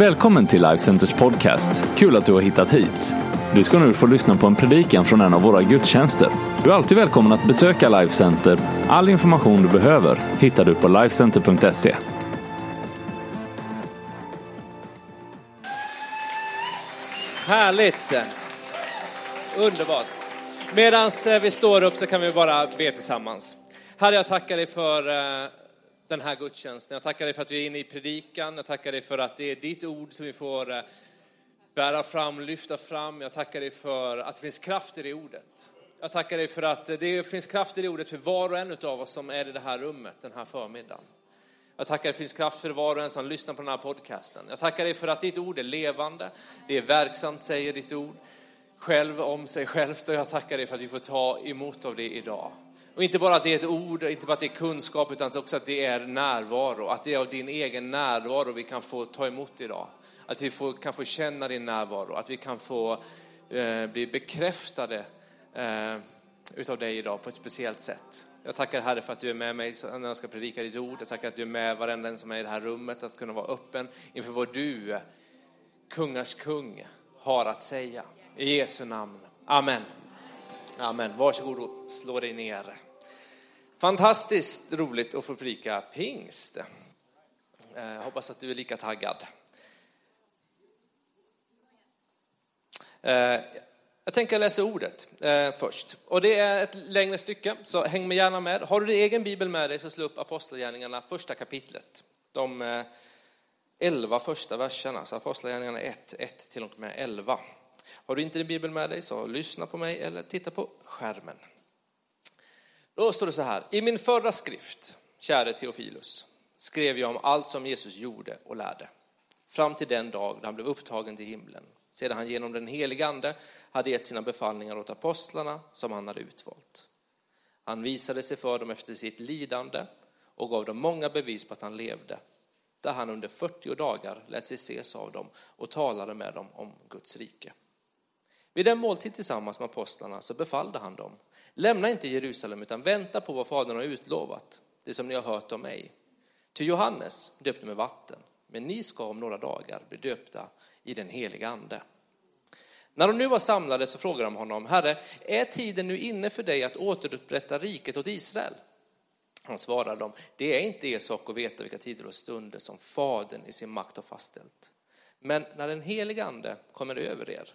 Välkommen till Life Centers podcast. Kul att du har hittat hit. Du ska nu få lyssna på en predikan från en av våra gudstjänster. Du är alltid välkommen att besöka Life Center. All information du behöver hittar du på lifecenter.se. Härligt! Underbart. Medan eh, vi står upp så kan vi bara be tillsammans. Herre, jag tackar dig för eh, den här gudstjänsten. Jag tackar dig för att vi är inne i predikan. Jag tackar dig för att det är ditt ord som vi får eh, bära fram, lyfta fram. Jag tackar dig för att det finns kraft i det ordet. Jag tackar dig för att eh, det finns kraft i det ordet för var och en av oss som är i det här rummet den här förmiddagen. Jag tackar dig för att det finns kraft för var och en som lyssnar på den här podcasten. Jag tackar dig för att ditt ord är levande, det är verksamt säger ditt ord själv om sig självt och jag tackar dig för att vi får ta emot av det idag. Och inte bara att det är ett ord, inte bara att det är kunskap, utan också att det är närvaro. Att det är av din egen närvaro vi kan få ta emot idag. Att vi får, kan få känna din närvaro, att vi kan få eh, bli bekräftade eh, utav dig idag på ett speciellt sätt. Jag tackar Herre för att du är med mig när jag ska predika ditt ord. Jag tackar att du är med varenda en som är i det här rummet, att kunna vara öppen inför vad du, kungars kung, har att säga. I Jesu namn. Amen. Amen. Varsågod och slå dig ner. Fantastiskt roligt att få predika pingst. Jag hoppas att du är lika taggad. Eh, jag tänker läsa ordet eh, först. Och det är ett längre stycke, så häng med gärna med. Har du din egen bibel med dig så slå upp Apostlagärningarna, första kapitlet. De elva första verserna, så Apostlagärningarna 1, 1 till och med 11. Har du inte din bibel med dig så lyssna på mig eller titta på skärmen. Då står det så här, i min förra skrift, käre Teofilus, skrev jag om allt som Jesus gjorde och lärde, fram till den dag då han blev upptagen till himlen, sedan han genom den helige Ande hade gett sina befallningar åt apostlarna som han hade utvalt. Han visade sig för dem efter sitt lidande och gav dem många bevis på att han levde, där han under 40 dagar lät sig ses av dem och talade med dem om Guds rike. Vid den måltid tillsammans med apostlarna så befallde han dem, lämna inte Jerusalem utan vänta på vad Fadern har utlovat, det som ni har hört om mig. Till Johannes döpte med vatten, men ni ska om några dagar bli döpta i den heliga Ande. När de nu var samlade så frågade de honom, Herre, är tiden nu inne för dig att återupprätta riket åt Israel? Han svarade dem, det är inte er sak att veta vilka tider och stunder som Fadern i sin makt har fastställt. Men när den heliga Ande kommer över er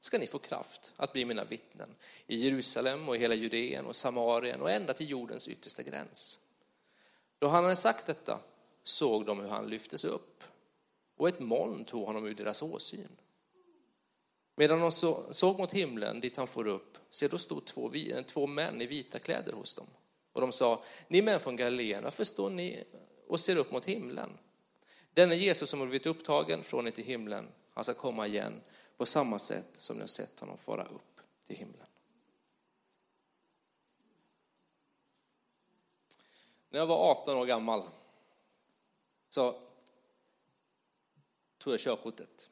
ska ni få kraft att bli mina vittnen i Jerusalem och i hela Judeen och Samarien och ända till jordens yttersta gräns. Då han hade sagt detta såg de hur han lyftes upp och ett moln tog honom ur deras åsyn. Medan de såg mot himlen dit han for upp, se då stod två, eh, två män i vita kläder hos dem. Och de sa, ni män från Galileen, varför står ni och ser upp mot himlen? Denne Jesus som har blivit upptagen från er till himlen, han ska komma igen på samma sätt som ni har sett honom fara upp till himlen. När jag var 18 år gammal så tog jag körkortet.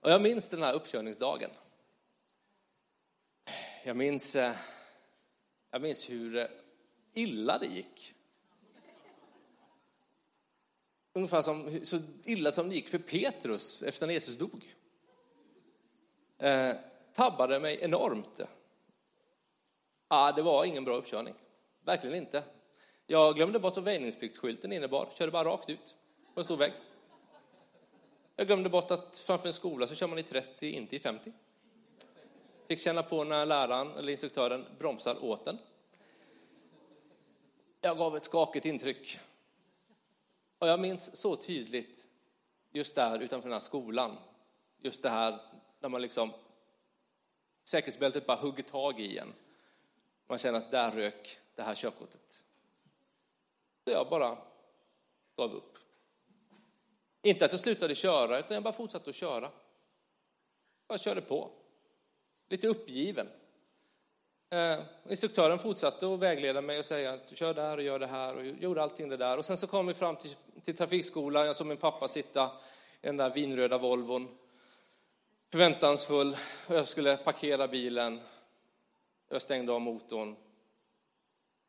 Och jag minns den här uppkörningsdagen. Jag minns, eh, jag minns hur eh, illa det gick. Ungefär som, så illa som det gick för Petrus efter när Jesus dog eh, tabbade mig enormt. Ah, det var ingen bra uppkörning. Verkligen inte. Jag glömde bort vad väjningspliktsskylten innebar. Körde bara rakt ut på en stor väg. Jag glömde bort att framför en skola så kör man i 30, inte i 50. Fick känna på när läraren eller instruktören bromsar åt den. Jag gav ett skakigt intryck. Och jag minns så tydligt just där utanför den här skolan, just det här när man liksom, säkerhetsbältet bara hugger tag i en. Man känner att där rök det här körkortet. Så jag bara gav upp. Inte att jag slutade köra, utan jag bara fortsatte att köra. Jag körde på. Lite uppgiven. Eh, instruktören fortsatte att vägleda mig och säga att kör där och gör det här och gjorde allting det där. Och sen så kom vi fram till, till trafikskolan, jag såg min pappa sitta i den där vinröda Volvon förväntansfull och jag skulle parkera bilen. Jag stängde av motorn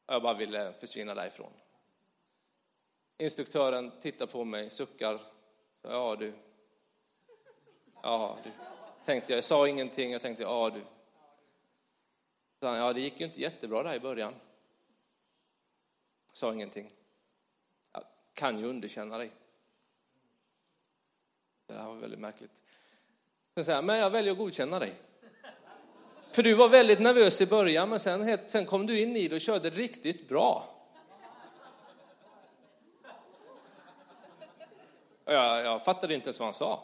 och jag bara ville försvinna därifrån. Instruktören tittar på mig, suckar, Ja, du. Ja, du. Tänkte jag. Jag sa ingenting. Jag tänkte, ja, du. Så han, ja, det gick ju inte jättebra där i början. Sa ingenting. Jag kan ju underkänna dig. Det här var väldigt märkligt. Sen säger han, men jag väljer att godkänna dig. För du var väldigt nervös i början, men sen, sen kom du in i det och körde riktigt bra. Jag, jag fattade inte ens vad han sa.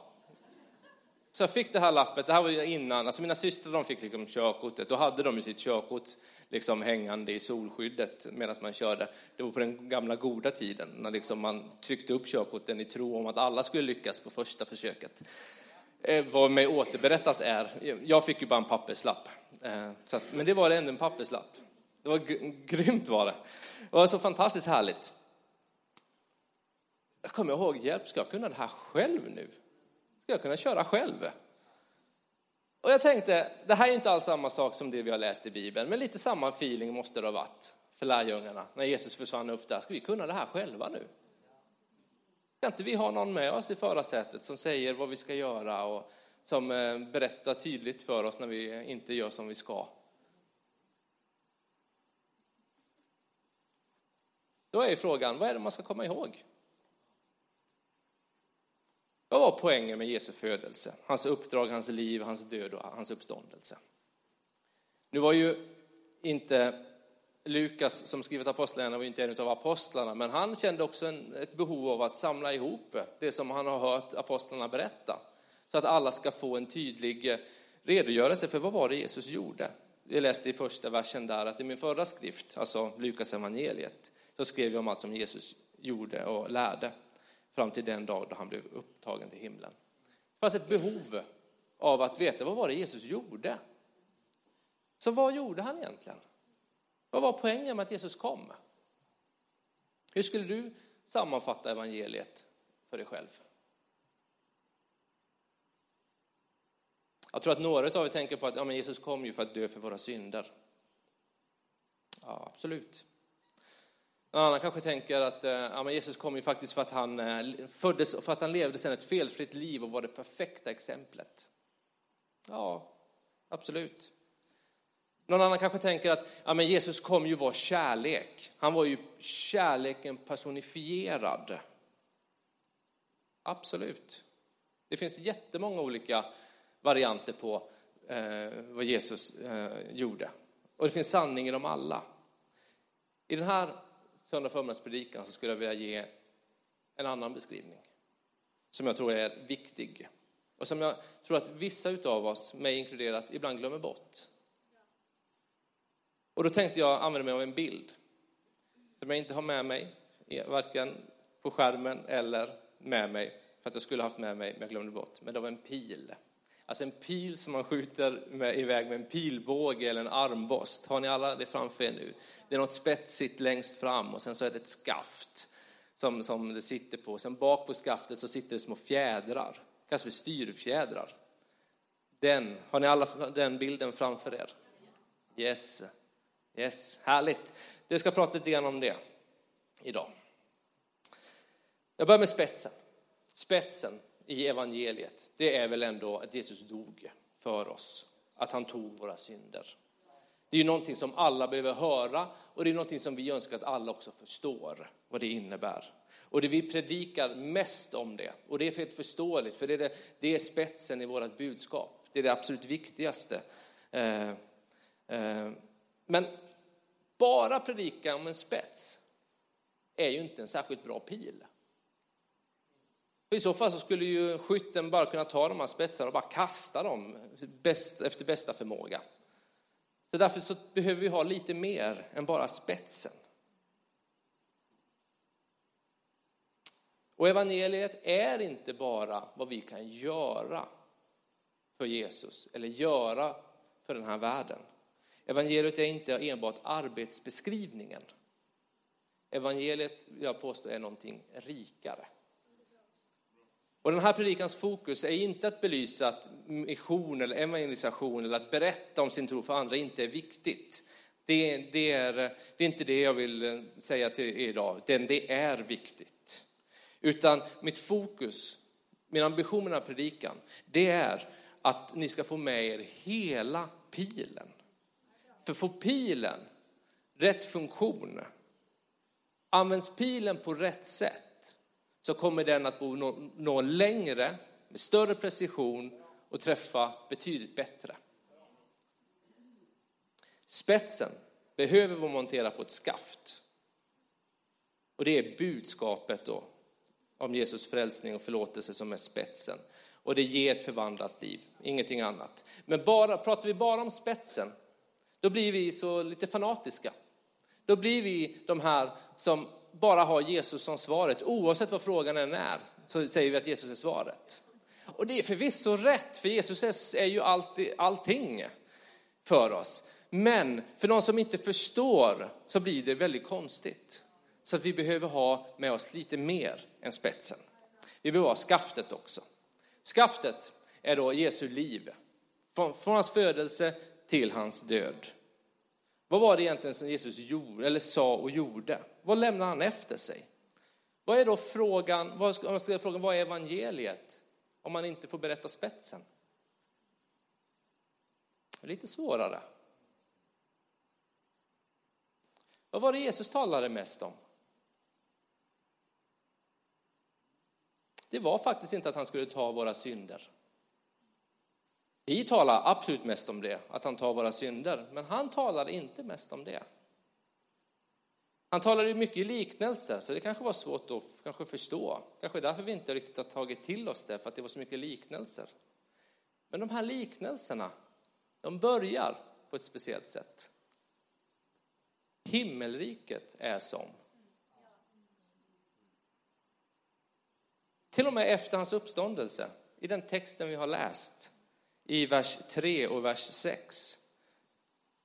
Så jag fick det här lappet, det här var innan, alltså mina systrar de fick liksom körkortet, då hade de ju sitt körkort liksom hängande i solskyddet medan man körde. Det var på den gamla goda tiden, när liksom man tryckte upp körkorten i tro om att alla skulle lyckas på första försöket. Eh, vad mig återberättat är, jag fick ju bara en papperslapp, eh, så att, men det var ändå en papperslapp. Det var grymt var det. Det var så fantastiskt härligt. Jag kommer ihåg, hjälp, ska jag kunna det här själv nu? Ska jag kunna köra själv? Och jag tänkte, det här är inte alls samma sak som det vi har läst i Bibeln, men lite samma feeling måste det ha varit för lärjungarna när Jesus försvann upp där. Ska vi kunna det här själva nu? Ska inte vi ha någon med oss i förarsätet som säger vad vi ska göra och som eh, berättar tydligt för oss när vi inte gör som vi ska? Då är frågan, vad är det man ska komma ihåg? Vad var poängen med Jesu födelse? Hans uppdrag, hans liv, hans död och hans uppståndelse. Nu var ju inte Lukas som skrivit apostlagärningarna var inte en av apostlarna, men han kände också en, ett behov av att samla ihop det som han har hört apostlarna berätta. Så att alla ska få en tydlig eh, redogörelse för vad var det Jesus gjorde. Vi läste i första versen där att i min förra skrift, alltså Lukas evangeliet, så skrev jag om allt som Jesus gjorde och lärde fram till den dag då han blev upptagen till himlen. Det fanns ett behov av att veta vad var det Jesus gjorde. Så vad gjorde han egentligen? Vad var poängen med att Jesus kom? Hur skulle du sammanfatta evangeliet för dig själv? Jag tror att några av er tänker på att ja, men Jesus kom ju för att dö för våra synder. Ja, absolut. Någon annan kanske tänker att eh, ja, men Jesus kom ju faktiskt för att han eh, föddes för att han levde sedan ett felfritt liv och var det perfekta exemplet. Ja, absolut. Någon annan kanske tänker att ja, men Jesus kom ju vara kärlek. Han var ju kärleken personifierad. Absolut. Det finns jättemånga olika varianter på eh, vad Jesus eh, gjorde. Och det finns sanning i dem alla. I den här söndag förmiddagspredikan så skulle jag vilja ge en annan beskrivning som jag tror är viktig och som jag tror att vissa av oss, mig inkluderat, ibland glömmer bort. Och då tänkte jag använda mig av en bild som jag inte har med mig, varken på skärmen eller med mig, för att jag skulle haft med mig, men jag glömde bort. Men det var en pil. Alltså en pil som man skjuter med, iväg med en pilbåge eller en armborst. Har ni alla det framför er nu? Det är något spetsigt längst fram och sen så är det ett skaft som, som det sitter på. Sen bak på skaftet så sitter det små fjädrar, kallas för styrfjädrar. Den, har ni alla den bilden framför er? Yes, yes, härligt. Du ska prata lite grann om det idag. Jag börjar med spetsen. Spetsen i evangeliet, det är väl ändå att Jesus dog för oss, att han tog våra synder. Det är ju någonting som alla behöver höra och det är någonting som vi önskar att alla också förstår vad det innebär. Och det vi predikar mest om det, och det är helt förståeligt, för det är, det, det är spetsen i vårt budskap. Det är det absolut viktigaste. Eh, eh, men bara predika om en spets är ju inte en särskilt bra pil. I så fall så skulle ju skytten bara kunna ta de här spetsarna och bara kasta dem efter bästa förmåga. Så därför så behöver vi ha lite mer än bara spetsen. Och evangeliet är inte bara vad vi kan göra för Jesus eller göra för den här världen. Evangeliet är inte enbart arbetsbeskrivningen. Evangeliet, jag påstår, är någonting rikare. Och den här predikans fokus är inte att belysa att mission eller evangelisation eller att berätta om sin tro för andra inte är viktigt. Det, det, är, det är inte det jag vill säga till er idag, det, det är viktigt. Utan mitt fokus min ambition med den här predikan, det är att ni ska få med er hela pilen. För får pilen rätt funktion, används pilen på rätt sätt, så kommer den att nå, längre, med större precision och träffa betydligt bättre. Spetsen behöver vara monterad på ett skaft. Och det är budskapet då om Jesus frälsning och förlåtelse som är spetsen. Och det ger ett förvandlat liv, ingenting annat. Men bara, pratar vi bara om spetsen, då blir vi så lite fanatiska. Då blir vi de här som bara har Jesus som svaret. Oavsett vad frågan än är, så säger vi att Jesus är svaret. Och det är förvisso rätt, för Jesus är ju alltid, allting för oss. Men för de som inte förstår så blir det väldigt konstigt. Så att vi behöver ha med oss lite mer än spetsen. Vi behöver ha skaftet också. Skaftet är då Jesu liv. Från, från hans födelse till hans död. Vad var det egentligen som Jesus gjorde, eller sa och gjorde? Vad lämnade han efter sig? Vad är då frågan, vad, om man ska frågan, vad är evangeliet? Om man inte får berätta spetsen. Det är lite svårare. Vad var det Jesus talade mest om? Det var faktiskt inte att han skulle ta våra synder. Vi talar absolut mest om det, att han tar våra synder, men han talar inte mest om det. Han talade mycket i liknelser, så det kanske var svårt att kanske förstå. Kanske därför vi inte riktigt har tagit till oss det, för att det var så mycket liknelser. Men de här liknelserna, de börjar på ett speciellt sätt. Himmelriket är som. Till och med efter hans uppståndelse, i den texten vi har läst, i vers 3 och vers 6,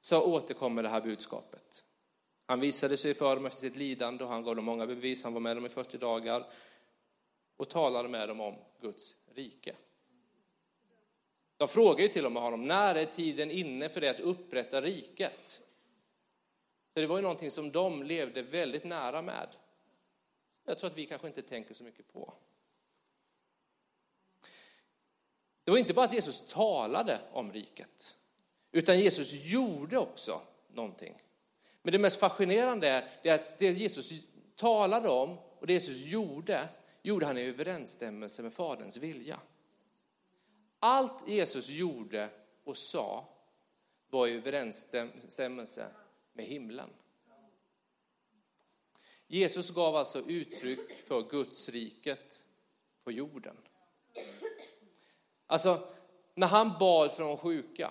så återkommer det här budskapet. Han visade sig för dem efter sitt lidande och han gav dem många bevis. Han var med dem i 40 dagar och talade med dem om Guds rike. De frågar ju till och med honom, när är tiden inne för det att upprätta riket? Så det var ju någonting som de levde väldigt nära med. Jag tror att vi kanske inte tänker så mycket på. Det var inte bara att Jesus talade om riket, utan Jesus gjorde också någonting. Men det mest fascinerande är att det Jesus talade om och det Jesus gjorde, gjorde han i överensstämmelse med Faderns vilja. Allt Jesus gjorde och sa var i överensstämmelse med himlen. Jesus gav alltså uttryck för Guds riket på jorden. Alltså, när han bad för de sjuka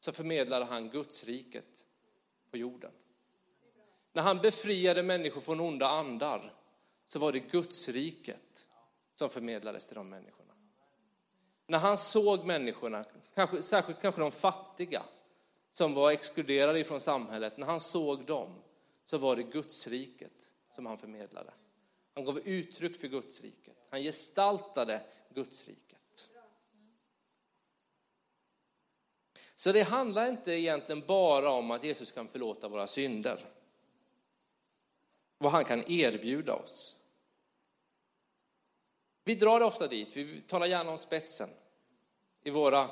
så förmedlade han Guds riket på jorden. När han befriade människor från onda andar så var det Guds riket som förmedlades till de människorna. När han såg människorna, kanske, särskilt kanske de fattiga, som var exkluderade från samhället, när han såg dem så var det Guds riket som han förmedlade. Han gav uttryck för Guds riket. Han gestaltade Guds riket. Så det handlar inte egentligen bara om att Jesus kan förlåta våra synder. Vad han kan erbjuda oss. Vi drar det ofta dit, vi talar gärna om spetsen i våra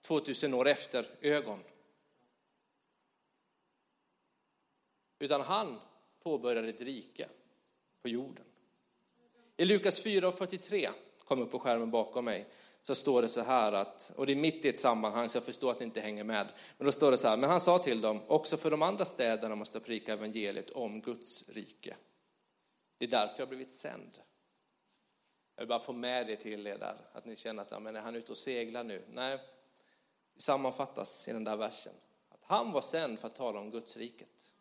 2000 år efter ögon. Utan han påbörjade ett rike på jorden. I Lukas 4 och 43, kom upp på skärmen bakom mig, så står det så här att, och det är mitt i ett sammanhang så jag förstår att ni inte hänger med, men då står det så här, men han sa till dem, också för de andra städerna måste jag prika evangeliet om Guds rike. Det är därför jag blivit sänd. Jag vill bara få med det till er där, att ni känner att ja, men är han ute och seglar nu? Nej, det sammanfattas i den där versen. Att han var sänd för att tala om Guds riket.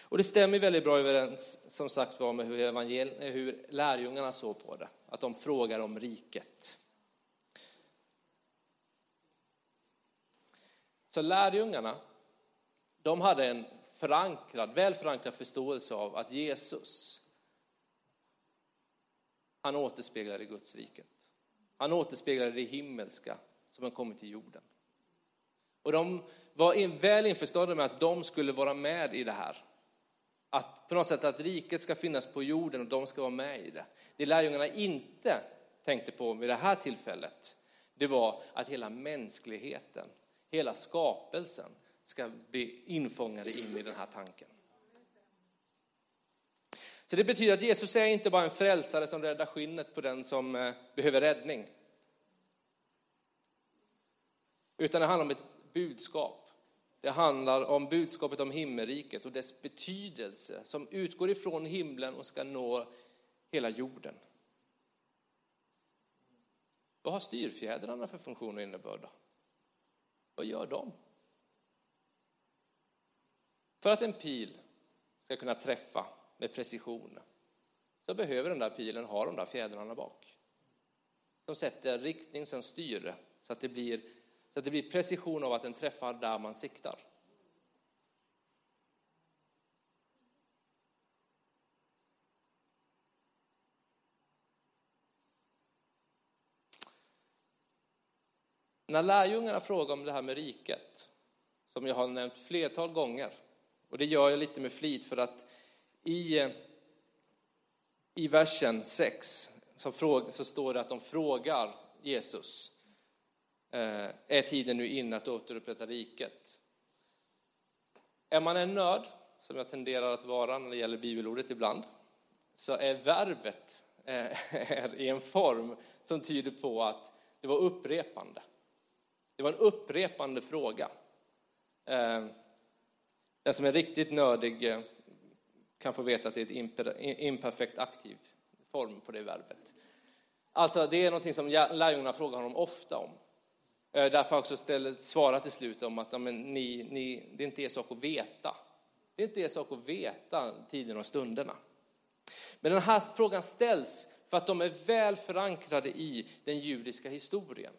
Och det stämmer väldigt bra överens, som sagt var, med hur, evangel- hur lärjungarna såg på det. Att de frågar om riket. Så lärjungarna, de hade en förankrad, väl förankrad förståelse av att Jesus, han återspeglade Guds riket. Han återspeglade det himmelska som har kommit till jorden. Och de var väl införstådda med att de skulle vara med i det här. Att på något sätt att riket ska finnas på jorden och de ska vara med i det. Det lärjungarna inte tänkte på vid det här tillfället, det var att hela mänskligheten, hela skapelsen ska bli infångade in i den här tanken. Så det betyder att Jesus är inte bara en frälsare som räddar skinnet på den som eh, behöver räddning. Utan det handlar om ett budskap. Det handlar om budskapet om himmelriket och dess betydelse som utgår ifrån himlen och ska nå hela jorden. Vad har styrfjädrarna för funktion och innebörd? Då? Vad gör de? För att en pil ska kunna träffa med precision så behöver den där pilen ha de där fjädrarna bak. Som sätter riktning, som styr så att det blir, så att det blir precision av att den träffar där man siktar. När lärjungarna frågar om det här med riket, som jag har nämnt flertal gånger, och det gör jag lite med flit för att i, i versen 6 så, fråga, så står det att de frågar Jesus, Eh, är tiden nu inne att återupprätta riket? Är man en nörd, som jag tenderar att vara när det gäller bibelordet ibland, så är verbet eh, är i en form som tyder på att det var upprepande. Det var en upprepande fråga. Eh, den som är riktigt nördig kan få veta att det är ett imperfekt aktiv form på det verbet. Alltså det är någonting som lärjungarna frågar honom ofta om. Eh, Därför har jag också svarat till slut om att men, ni, ni, det är inte er sak att veta. Det är inte er sak att veta tiden och stunderna. Men den här frågan ställs för att de är väl förankrade i den judiska historien.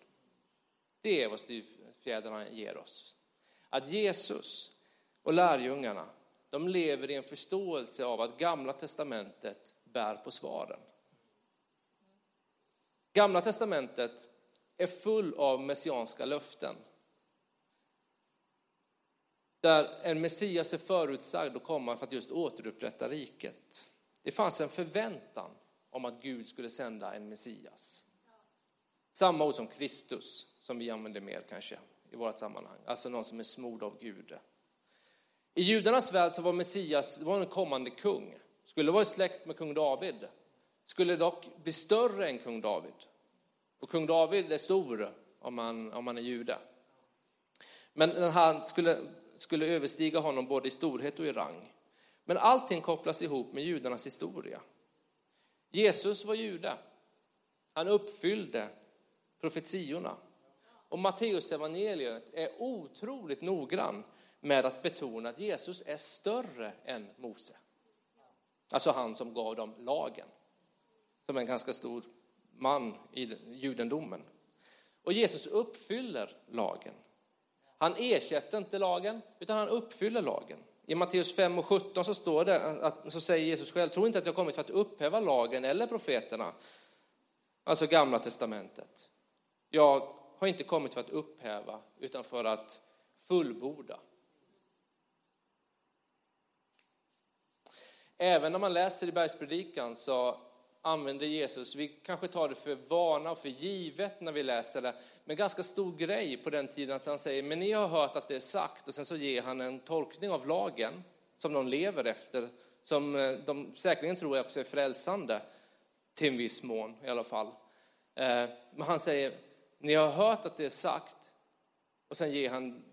Det är vad styvfjädrarna ger oss. Att Jesus och lärjungarna, de lever i en förståelse av att Gamla Testamentet bär på svaren. Gamla Testamentet är full av messianska löften. Där en Messias är förutsagd att komma för att just återupprätta riket. Det fanns en förväntan om att Gud skulle sända en Messias. Samma ord som Kristus, som vi använder mer kanske i vårt sammanhang. Alltså någon som är smord av Gud. I judarnas värld så var Messias var en kommande kung. Skulle vara i släkt med kung David. Skulle dock bli större än kung David. Och kung David är stor om man, om man är jude. Men han skulle, skulle överstiga honom både i storhet och i rang. Men allting kopplas ihop med judarnas historia. Jesus var jude. Han uppfyllde profetiorna. Och Matteus evangeliet är otroligt noggrann med att betona att Jesus är större än Mose. Alltså han som gav dem lagen. Som är en ganska stor man i judendomen. Och Jesus uppfyller lagen. Han ersätter inte lagen, utan han uppfyller lagen. I Matteus 5 och 17 så står det, att, så säger Jesus själv, tro inte att jag kommit för att upphäva lagen eller profeterna, alltså gamla testamentet. Jag har inte kommit för att upphäva, utan för att fullborda. Även när man läser i bergspredikan så använder Jesus, vi kanske tar det för vana och för givet när vi läser det, men ganska stor grej på den tiden att han säger, men ni har hört att det är sagt, och sen så ger han en tolkning av lagen som de lever efter, som eh, de säkerligen tror också är frälsande, till en viss mån i alla fall. Eh, men han säger, ni har hört att det är sagt, och sen ger han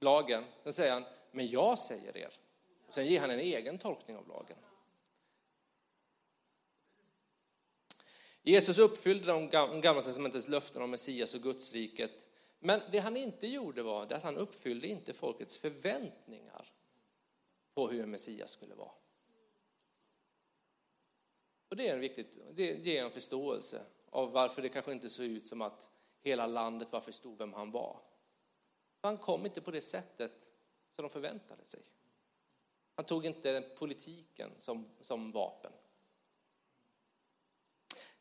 lagen, sen säger han, men jag säger er. Och sen ger han en egen tolkning av lagen. Jesus uppfyllde de gamla testamentets löften om Messias och Gudsriket. Men det han inte gjorde var att han uppfyllde inte folkets förväntningar på hur en Messias skulle vara. Och det är en, viktigt, det ger en förståelse av varför det kanske inte såg ut som att hela landet bara förstod vem han var. Han kom inte på det sättet som de förväntade sig. Han tog inte politiken som, som vapen.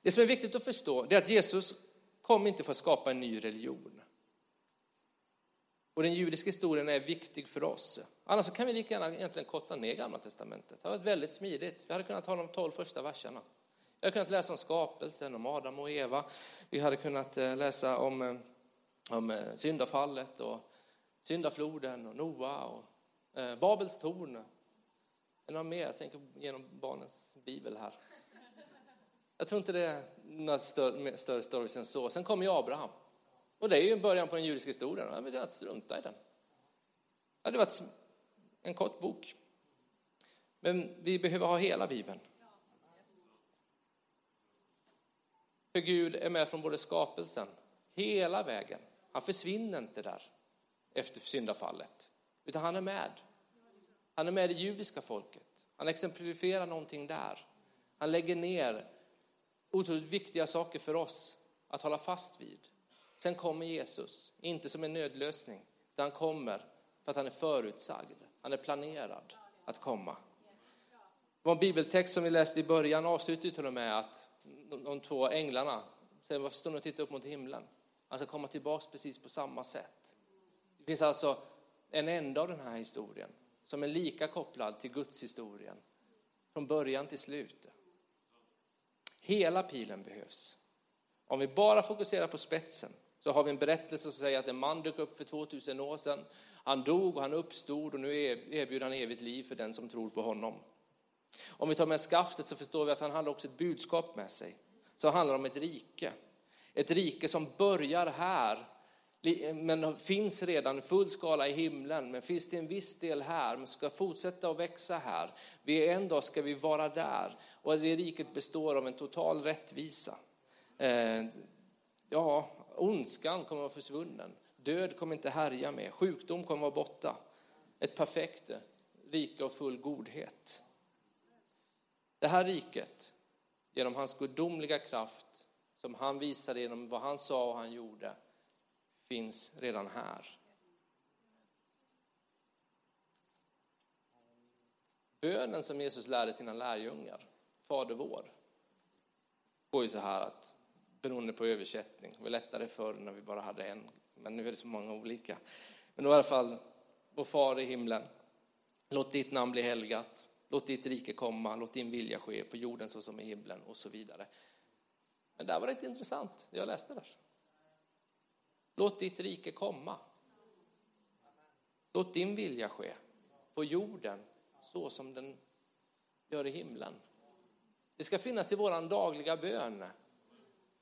Det som är viktigt att förstå är att Jesus kom inte för att skapa en ny religion. Och den judiska historien är viktig för oss. Annars kan vi lika gärna egentligen korta ner Gamla Testamentet. Det har varit väldigt smidigt. Vi hade kunnat ta de tolv första verserna. Vi hade kunnat läsa om skapelsen, om Adam och Eva. Vi hade kunnat eh, läsa om, eh, om eh, syndafallet och syndafloden och Noa och Babels torn. Är någon mer? Jag tänker genom barnens bibel här. Jag tror inte det är några större, större stories än så. Sen kommer ju Abraham. Och det är ju en början på den judiska historien. Jag vill att strunta i den. Det hade varit en kort bok. Men vi behöver ha hela Bibeln. För Gud är med från både skapelsen, hela vägen. Han försvinner inte där efter syndafallet, utan han är med. Han är med det judiska folket. Han exemplifierar någonting där. Han lägger ner otroligt viktiga saker för oss att hålla fast vid. Sen kommer Jesus, inte som en nödlösning, utan han kommer för att han är förutsagd. Han är planerad att komma. Det var en bibeltext som vi läste i början avslutade till och med att de två änglarna säger varför står ni och tittar upp mot himlen? Han ska komma tillbaks precis på samma sätt. Det finns alltså en enda av den här historien som är lika kopplad till Guds historien från början till slut. Hela pilen behövs. Om vi bara fokuserar på spetsen så har vi en berättelse som säger att en man dök upp för 2000 år sedan. Han dog och han uppstod och nu erbjuder han evigt liv för den som tror på honom. Om vi tar med skaftet så förstår vi att han hade också ett budskap med sig. Så det handlar om ett rike. Ett rike som börjar här, men finns redan i full skala i himlen, men finns till en viss del här, men ska fortsätta att växa här. Vi en dag ska vi vara där, och det riket består av en total rättvisa. Eh, ja, ondskan kommer att vara försvunnen. Död kommer inte härja med. Sjukdom kommer att vara borta. Ett perfekt rike av full godhet. Det här riket, genom hans gudomliga kraft, som han visade genom vad han sa och han gjorde, finns redan här. Bönen som Jesus lärde sina lärjungar, Fader vår, går ju så här att beroende på översättning, det var lättare förr när vi bara hade en, men nu är det så många olika. Men då i alla fall, vår far i himlen, låt ditt namn bli helgat, Låt ditt rike komma, låt din vilja ske på jorden så som i himlen och så vidare. Men där var det inte intressant, det jag läste där. Låt ditt rike komma. Låt din vilja ske på jorden så som den gör i himlen. Det ska finnas i vår dagliga bön.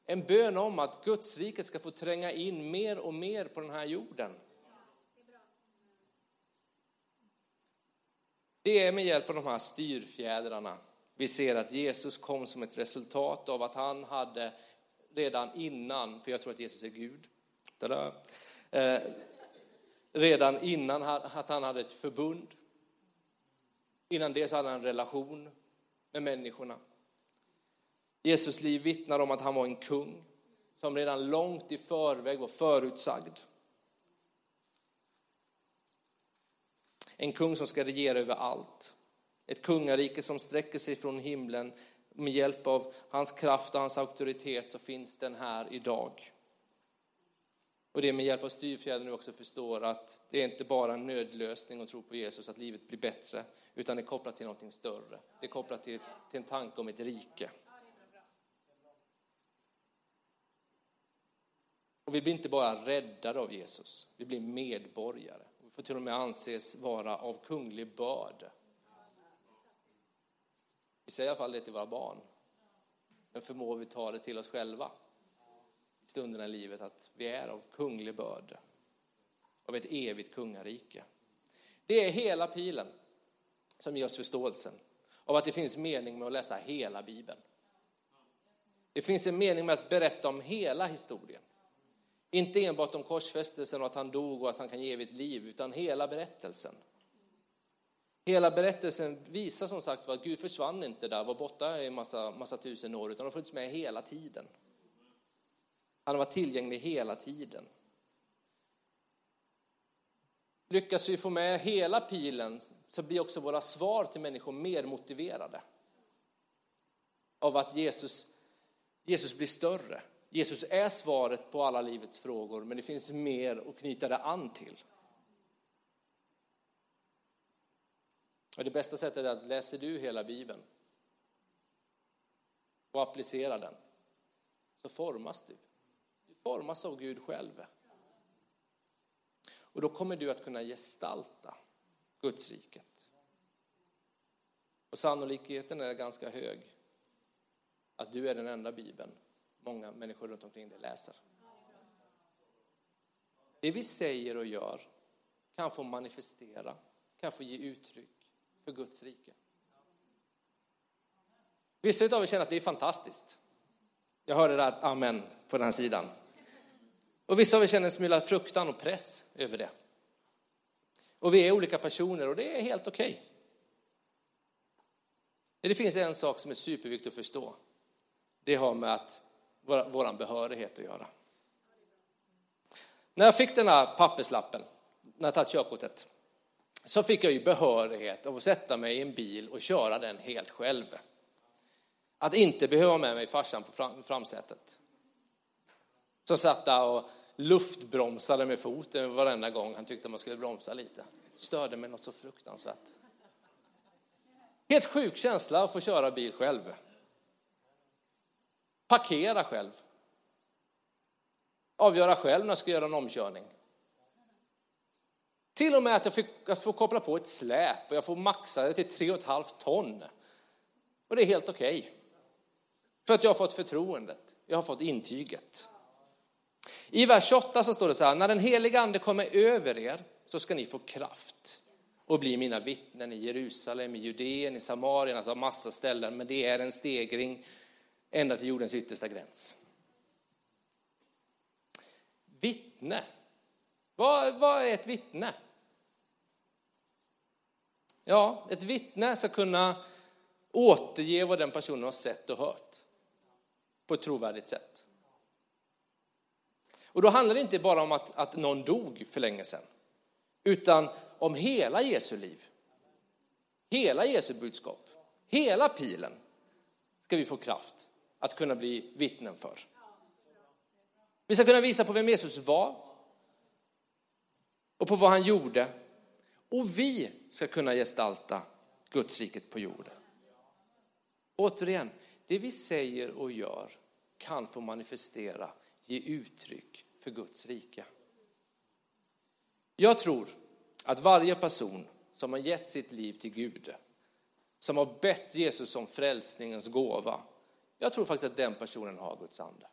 En bön om att Guds rike ska få tränga in mer och mer på den här jorden. Det är med hjälp av de här styrfjädrarna vi ser att Jesus kom som ett resultat av att han hade redan innan, för jag tror att Jesus är Gud, eh, redan innan att han hade ett förbund. Innan det så hade han en relation med människorna. Jesus liv vittnar om att han var en kung som redan långt i förväg var förutsagd. En kung som ska regera över allt. Ett kungarike som sträcker sig från himlen. Med hjälp av hans kraft och hans auktoritet så finns den här idag. Och det är med hjälp av styrfjädern vi också förstår att det är inte bara en nödlösning att tro på Jesus, att livet blir bättre, utan det är kopplat till någonting större. Det är kopplat till, till en tanke om ett rike. Och vi blir inte bara räddade av Jesus, vi blir medborgare Vi får till och med anses vara av kunglig börd. Vi säger i alla fall det till våra barn. Men förmår vi ta det till oss själva stunderna i livet att vi är av kunglig börd. Av ett evigt kungarike. Det är hela pilen som ger oss förståelsen av att det finns mening med att läsa hela Bibeln. Det finns en mening med att berätta om hela historien. Inte enbart om korsfästelsen och att han dog och att han kan ge evigt liv, utan hela berättelsen. Hela berättelsen visar som sagt att Gud försvann inte där, var borta i massa, massa tusen år, utan har funnits med hela tiden. Han var tillgänglig hela tiden. Lyckas vi få med hela pilen så blir också våra svar till människor mer motiverade av att Jesus, Jesus blir större. Jesus är svaret på alla livets frågor, men det finns mer att knyta det an till. Och det bästa sättet är att läser du hela Bibeln och applicerar den, så formas du. Formas av Gud själv. Och då kommer du att kunna gestalta Guds riket. Och sannolikheten är ganska hög att du är den enda Bibeln många människor runt omkring dig läser. Det vi säger och gör kan få manifestera, kan få ge uttryck för Guds rike. Vissa av er känner att det är fantastiskt. Jag hörde det där amen på den här sidan. Och vissa av er känner en smula fruktan och press över det. Och vi är olika personer och det är helt okej. Okay. Det finns en sak som är superviktig att förstå. Det har med att vår behörighet att göra. När jag fick den här papperslappen, när jag tagit körkortet, så fick jag ju behörighet att sätta mig i en bil och köra den helt själv. Att inte behöva med mig farsan på framsätet. Som satt där och luftbromsade med foten varenda gång han tyckte man skulle bromsa lite. Störde mig något så fruktansvärt. Helt sjuk känsla att få köra bil själv. Parkera själv. Avgöra själv när jag ska göra en omkörning. Till och med att jag, fick, jag får koppla på ett släp och jag får maxa det till 3,5 ton. Och det är helt okej. Okay. För att jag har fått förtroendet. Jag har fått intyget. I vers 28 så står det så här, när den heliga ande kommer över er så ska ni få kraft och bli mina vittnen i Jerusalem, i Judeen, i Samarien, alltså massa ställen, men det är en stegring ända till jordens yttersta gräns. Vittne. Vad, vad är ett vittne? Ja, ett vittne ska kunna återge vad den personen har sett och hört på ett trovärdigt sätt. Och då handlar det inte bara om att, att någon dog för länge sedan, utan om hela Jesu liv. Hela Jesu budskap, hela pilen ska vi få kraft att kunna bli vittnen för. Vi ska kunna visa på vem Jesus var och på vad han gjorde. Och vi ska kunna gestalta Guds riket på jorden. Återigen, det vi säger och gör kan få manifestera, ge uttryck för Guds rike. Jag tror att varje person som har gett sitt liv till Gud, som har bett Jesus om frälsningens gåva, jag tror faktiskt att den personen har Guds ande.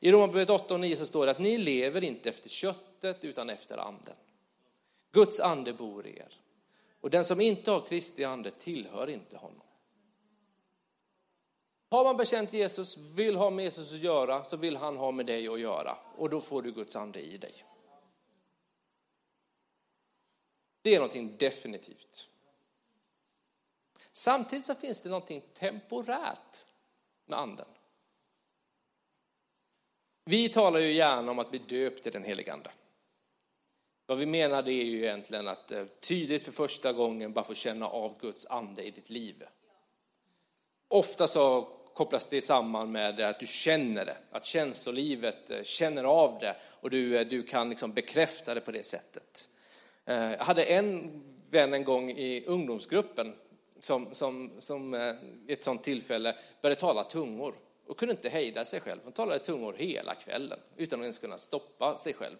I Romarbrevet 8 och 9 så står det att ni lever inte efter köttet utan efter anden. Guds ande bor i er. Och den som inte har Kristi ande tillhör inte honom. Har man bekänt Jesus, vill ha med Jesus att göra, så vill han ha med dig att göra. Och då får du Guds ande i dig. Det är någonting definitivt. Samtidigt så finns det någonting temporärt med anden. Vi talar ju gärna om att bli döpt i den helige ande. Vad vi menar det är ju egentligen att eh, tydligt för första gången bara få känna av Guds ande i ditt liv. Ofta så kopplas det samman med att du känner det, att känslolivet eh, känner av det och du, eh, du kan liksom bekräfta det på det sättet. Eh, jag hade en vän en gång i ungdomsgruppen som, som, som vid ett sånt tillfälle började tala tungor och kunde inte hejda sig själv. Hon talade tungor hela kvällen utan att ens kunna stoppa sig själv.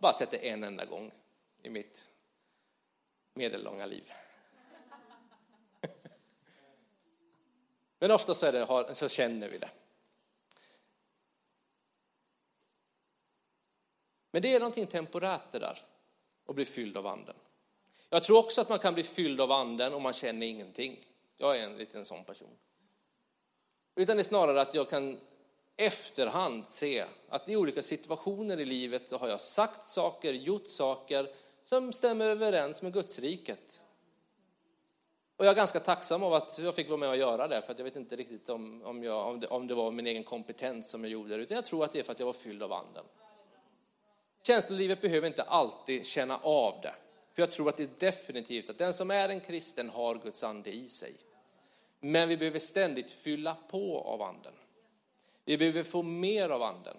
Bara sett det en enda gång i mitt medellånga liv. Men ofta så, det, så känner vi det. Men det är någonting temporärt det där, att bli fylld av anden. Jag tror också att man kan bli fylld av anden om man känner ingenting. Jag är en liten sån person. Utan det är snarare att jag kan efterhand se att i olika situationer i livet så har jag sagt saker, gjort saker som stämmer överens med Gudsriket. Och jag är ganska tacksam av att jag fick vara med och göra det, för jag vet inte riktigt om, om, jag, om, det, om det var min egen kompetens som jag gjorde det, utan jag tror att det är för att jag var fylld av anden. Känslolivet behöver inte alltid känna av det, för jag tror att det är definitivt att den som är en kristen har Guds ande i sig. Men vi behöver ständigt fylla på av anden. Vi behöver få mer av anden.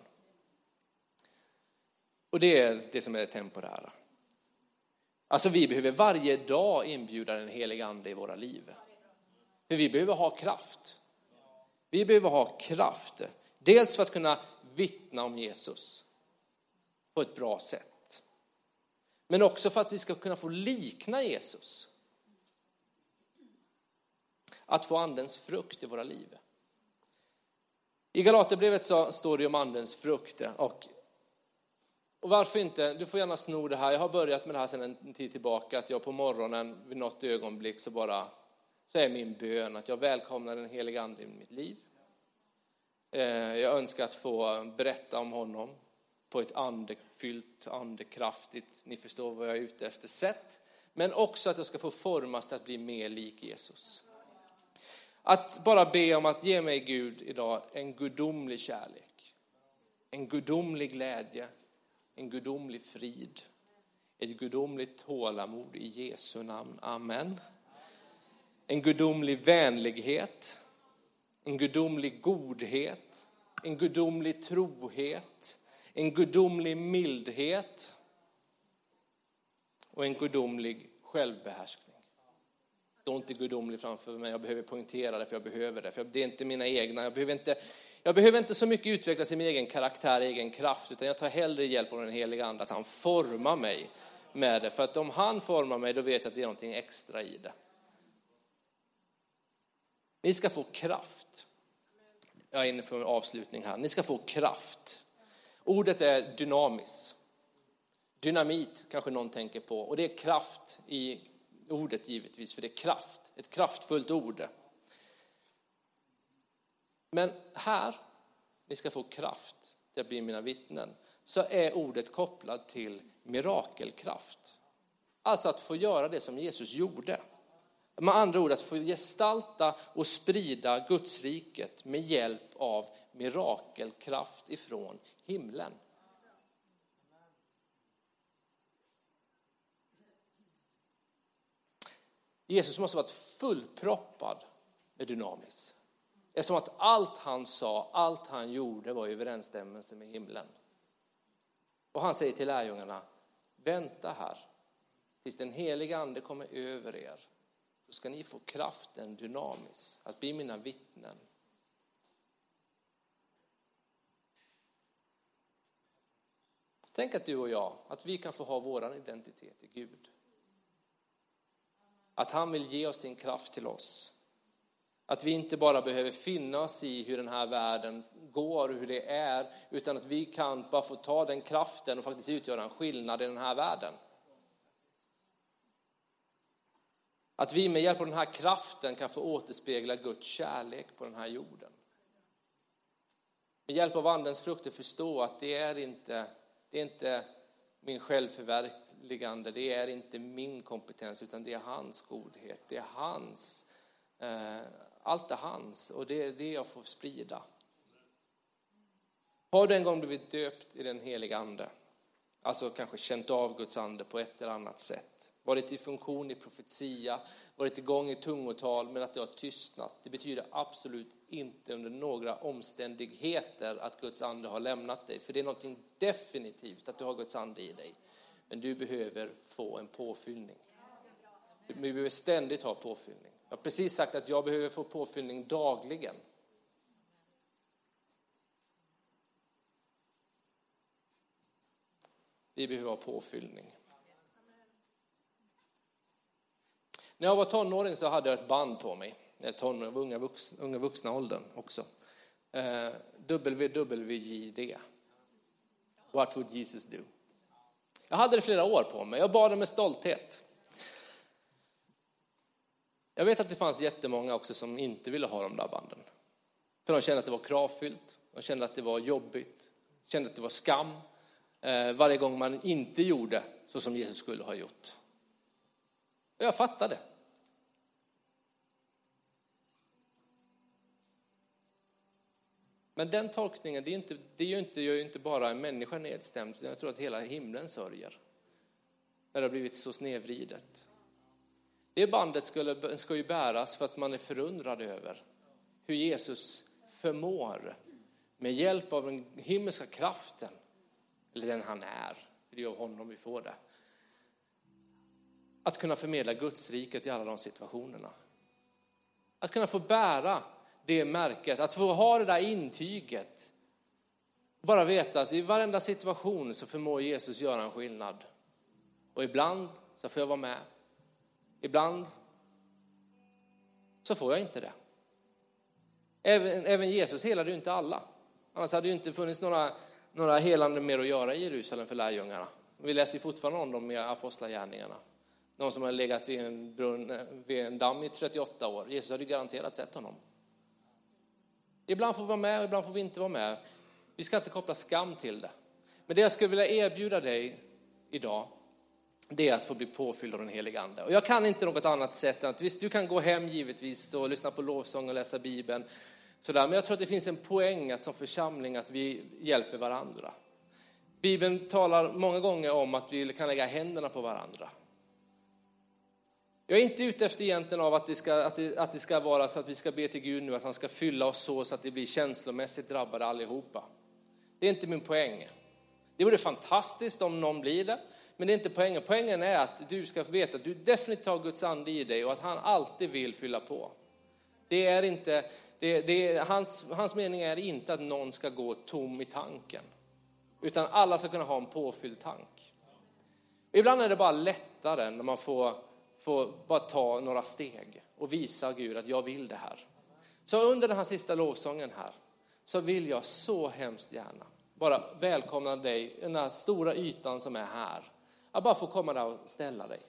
Och det är det som är det temporära. Alltså vi behöver varje dag inbjuda den heliga ande i våra liv. För vi behöver ha kraft. Vi behöver ha kraft. Dels för att kunna vittna om Jesus på ett bra sätt. Men också för att vi ska kunna få likna Jesus. Att få andens frukt i våra liv. I Galaterbrevet så står det om andens frukt. Och, och varför inte, du får gärna sno det här. Jag har börjat med det här sedan en tid tillbaka. Att jag på morgonen vid något ögonblick så bara, så är min bön att jag välkomnar den heliga ande i mitt liv. Eh, jag önskar att få berätta om honom på ett andefyllt, andekraftigt, ni förstår vad jag är ute efter, sätt. Men också att jag ska få formas till att bli mer lik Jesus. Att bara be om att ge mig Gud idag en gudomlig kärlek, en gudomlig glädje, en gudomlig frid, ett gudomligt tålamod i Jesu namn. Amen. En gudomlig vänlighet, en gudomlig godhet, en gudomlig trohet, en gudomlig mildhet och en gudomlig självbehärskning. Stå inte gudomlig framför mig, jag behöver poängtera det för jag behöver det. För det är inte mina egna, jag behöver inte, jag behöver inte så mycket utvecklas i min egen karaktär, egen kraft, utan jag tar hellre hjälp av den heliga Ande, att han formar mig med det. För att om han formar mig, då vet jag att det är någonting extra i det. Ni ska få kraft. Jag är inne på en avslutning här. Ni ska få kraft. Ordet är dynamis. Dynamit kanske någon tänker på. Och det är kraft i ordet givetvis, för det är kraft. Ett kraftfullt ord. Men här, ni ska få kraft, jag blir mina vittnen, så är ordet kopplat till mirakelkraft. Alltså att få göra det som Jesus gjorde. Med andra ord att få gestalta och sprida Gudsriket med hjälp av mirakelkraft ifrån himlen. Jesus måste ha varit fullproppad med dynamis. Eftersom att allt han sa, allt han gjorde var i överensstämmelse med himlen. Och han säger till lärjungarna, vänta här tills den heliga ande kommer över er då ska ni få kraften dynamis att bli mina vittnen. Tänk att du och jag, att vi kan få ha vår identitet i Gud. Att han vill ge oss sin kraft till oss. Att vi inte bara behöver finna oss i hur den här världen går och hur det är, utan att vi kan bara få ta den kraften och faktiskt utgöra en skillnad i den här världen. Att vi med hjälp av den här kraften kan få återspegla Guds kärlek på den här jorden. Med hjälp av Andens frukter förstå att det är inte, det är inte min självförverkligande, det är inte min kompetens, utan det är hans godhet, det är hans, eh, allt är hans och det är det jag får sprida. Har du en gång blivit döpt i den heliga ande, alltså kanske känt av Guds ande på ett eller annat sätt, varit i funktion i profetia, varit igång i tungotal men att det har tystnat. Det betyder absolut inte under några omständigheter att Guds ande har lämnat dig. För det är någonting definitivt att du har Guds ande i dig. Men du behöver få en påfyllning. Vi behöver ständigt ha påfyllning. Jag har precis sagt att jag behöver få påfyllning dagligen. Vi behöver ha påfyllning. När jag var tonåring så hade jag ett band på mig. Tonåring, unga, vuxna, unga vuxna åldern också. Eh, WWJD. What would Jesus do? Jag hade det flera år på mig. Jag bar det med stolthet. Jag vet att det fanns jättemånga också som inte ville ha de där banden. För de kände att det var kravfyllt, de kände att det var jobbigt, kände att det var skam eh, varje gång man inte gjorde så som Jesus skulle ha gjort. Och jag fattade. Men den tolkningen, det, är inte, det gör, inte, gör ju inte bara en människa nedstämd, jag tror att hela himlen sörjer. När det har blivit så snedvridet. Det bandet skulle, ska ju bäras för att man är förundrad över hur Jesus förmår med hjälp av den himmelska kraften, eller den han är, det är av honom vi får det, att kunna förmedla Guds riket i alla de situationerna. Att kunna få bära det märket, att få ha det där intyget. Bara veta att i varenda situation så förmår Jesus göra en skillnad. Och ibland så får jag vara med. Ibland så får jag inte det. Även, även Jesus helade ju inte alla. Annars hade det inte funnits några, några helande mer att göra i Jerusalem för lärjungarna. Vi läser ju fortfarande om dem i Apostlagärningarna. Någon som har legat vid en, brunn, vid en damm i 38 år. Jesus hade ju garanterat sett honom. Ibland får vi vara med och ibland får vi inte vara med. Vi ska inte koppla skam till det. Men det jag skulle vilja erbjuda dig idag, det är att få bli påfylld av den helige Ande. Och jag kan inte något annat sätt än att visst, du kan gå hem givetvis och lyssna på lovsång och läsa Bibeln. Sådär. Men jag tror att det finns en poäng att som församling att vi hjälper varandra. Bibeln talar många gånger om att vi kan lägga händerna på varandra. Jag är inte ute efter egentligen av att det, ska, att, det, att det ska vara så att vi ska be till Gud nu att han ska fylla oss så, så att vi blir känslomässigt drabbade allihopa. Det är inte min poäng. Det vore fantastiskt om någon blir det, men det är inte poängen. Poängen är att du ska veta att du definitivt har Guds ande i dig och att han alltid vill fylla på. Det är inte, det, det, hans, hans mening är inte att någon ska gå tom i tanken, utan alla ska kunna ha en påfylld tank. Ibland är det bara lättare när man får får bara ta några steg och visa Gud att jag vill det här. Så under den här sista lovsången här så vill jag så hemskt gärna bara välkomna dig, i den här stora ytan som är här. Att bara få komma där och ställa dig.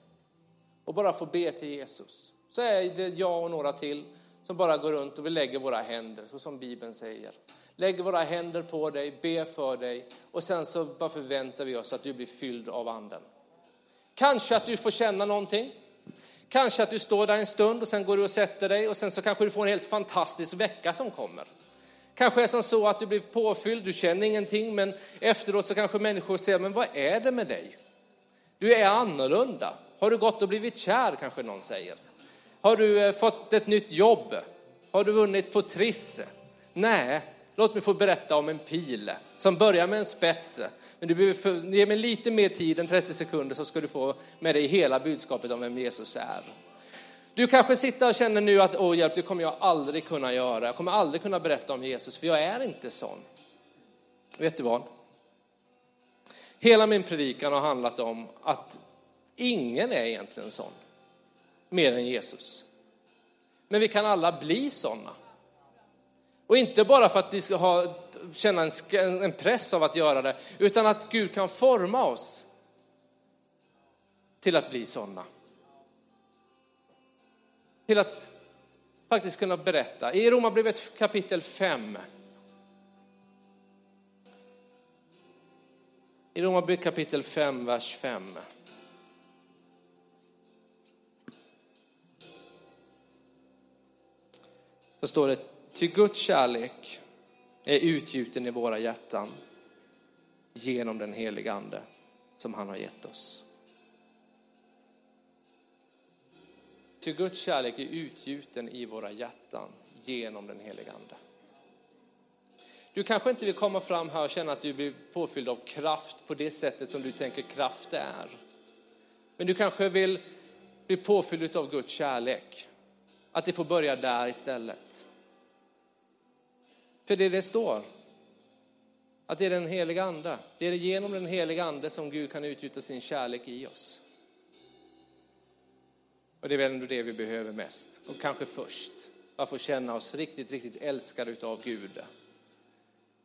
Och bara få be till Jesus. Så är det jag och några till som bara går runt och vi lägger våra händer, så som Bibeln säger. Lägger våra händer på dig, ber för dig och sen så bara förväntar vi oss att du blir fylld av anden. Kanske att du får känna någonting. Kanske att du står där en stund och sen går du och sätter dig och sen så kanske du får en helt fantastisk vecka som kommer. Kanske är det som så att du blir påfylld, du känner ingenting, men efteråt så kanske människor säger, men vad är det med dig? Du är annorlunda. Har du gått och blivit kär, kanske någon säger. Har du eh, fått ett nytt jobb? Har du vunnit på Triss? Nej, låt mig få berätta om en pil som börjar med en spets. Men du behöver ge mig lite mer tid än 30 sekunder så ska du få med dig hela budskapet om vem Jesus är. Du kanske sitter och känner nu att åh hjälp, det kommer jag aldrig kunna göra. Jag kommer aldrig kunna berätta om Jesus för jag är inte sån. Vet du vad? Hela min predikan har handlat om att ingen är egentligen sån, mer än Jesus. Men vi kan alla bli sådana. Och inte bara för att vi ska ha, känna en, en press av att göra det, utan att Gud kan forma oss till att bli sådana. Till att faktiskt kunna berätta. I Romarbrevet kapitel 5. I Romarbrevet kapitel 5, vers 5. Så står det Ty Guds kärlek är utgjuten i våra hjärtan genom den heliga Ande som han har gett oss. Ty Guds kärlek är utgjuten i våra hjärtan genom den heliga Ande. Du kanske inte vill komma fram här och känna att du blir påfylld av kraft på det sättet som du tänker kraft är. Men du kanske vill bli påfylld av Guds kärlek. Att det får börja där istället. För det det står, att det är den heliga ande. Det är genom den heliga ande som Gud kan utgjuta sin kärlek i oss. Och det är väl ändå det vi behöver mest, och kanske först. Att få känna oss riktigt, riktigt älskade av Gud.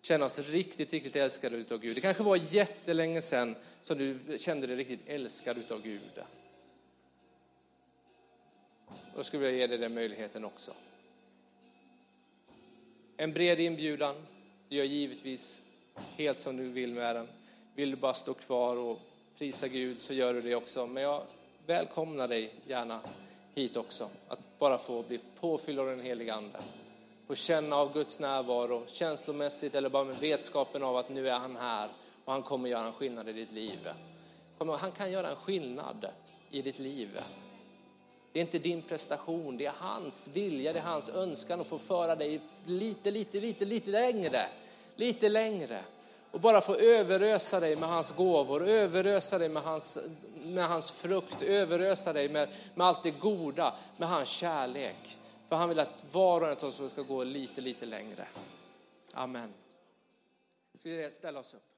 Känna oss riktigt, riktigt älskade av Gud. Det kanske var jättelänge sedan som du kände dig riktigt älskad av Gud. Då skulle jag ge dig den möjligheten också. En bred inbjudan. Du gör givetvis helt som du vill med den. Vill du bara stå kvar och prisa Gud så gör du det också. Men jag välkomnar dig gärna hit också. Att bara få bli påfylld av den heliga Ande. Få känna av Guds närvaro känslomässigt eller bara med vetskapen av att nu är han här och han kommer göra en skillnad i ditt liv. Han kan göra en skillnad i ditt liv. Det är inte din prestation, det är hans vilja, det är hans önskan att få föra dig lite, lite, lite, lite längre. Lite längre. och bara få överösa dig med hans gåvor, överösa dig med hans, med hans frukt, överösa dig med, med allt det goda, med hans kärlek. För han vill att var och en av oss ska gå lite, lite längre. Amen. Ska vi ställa oss upp?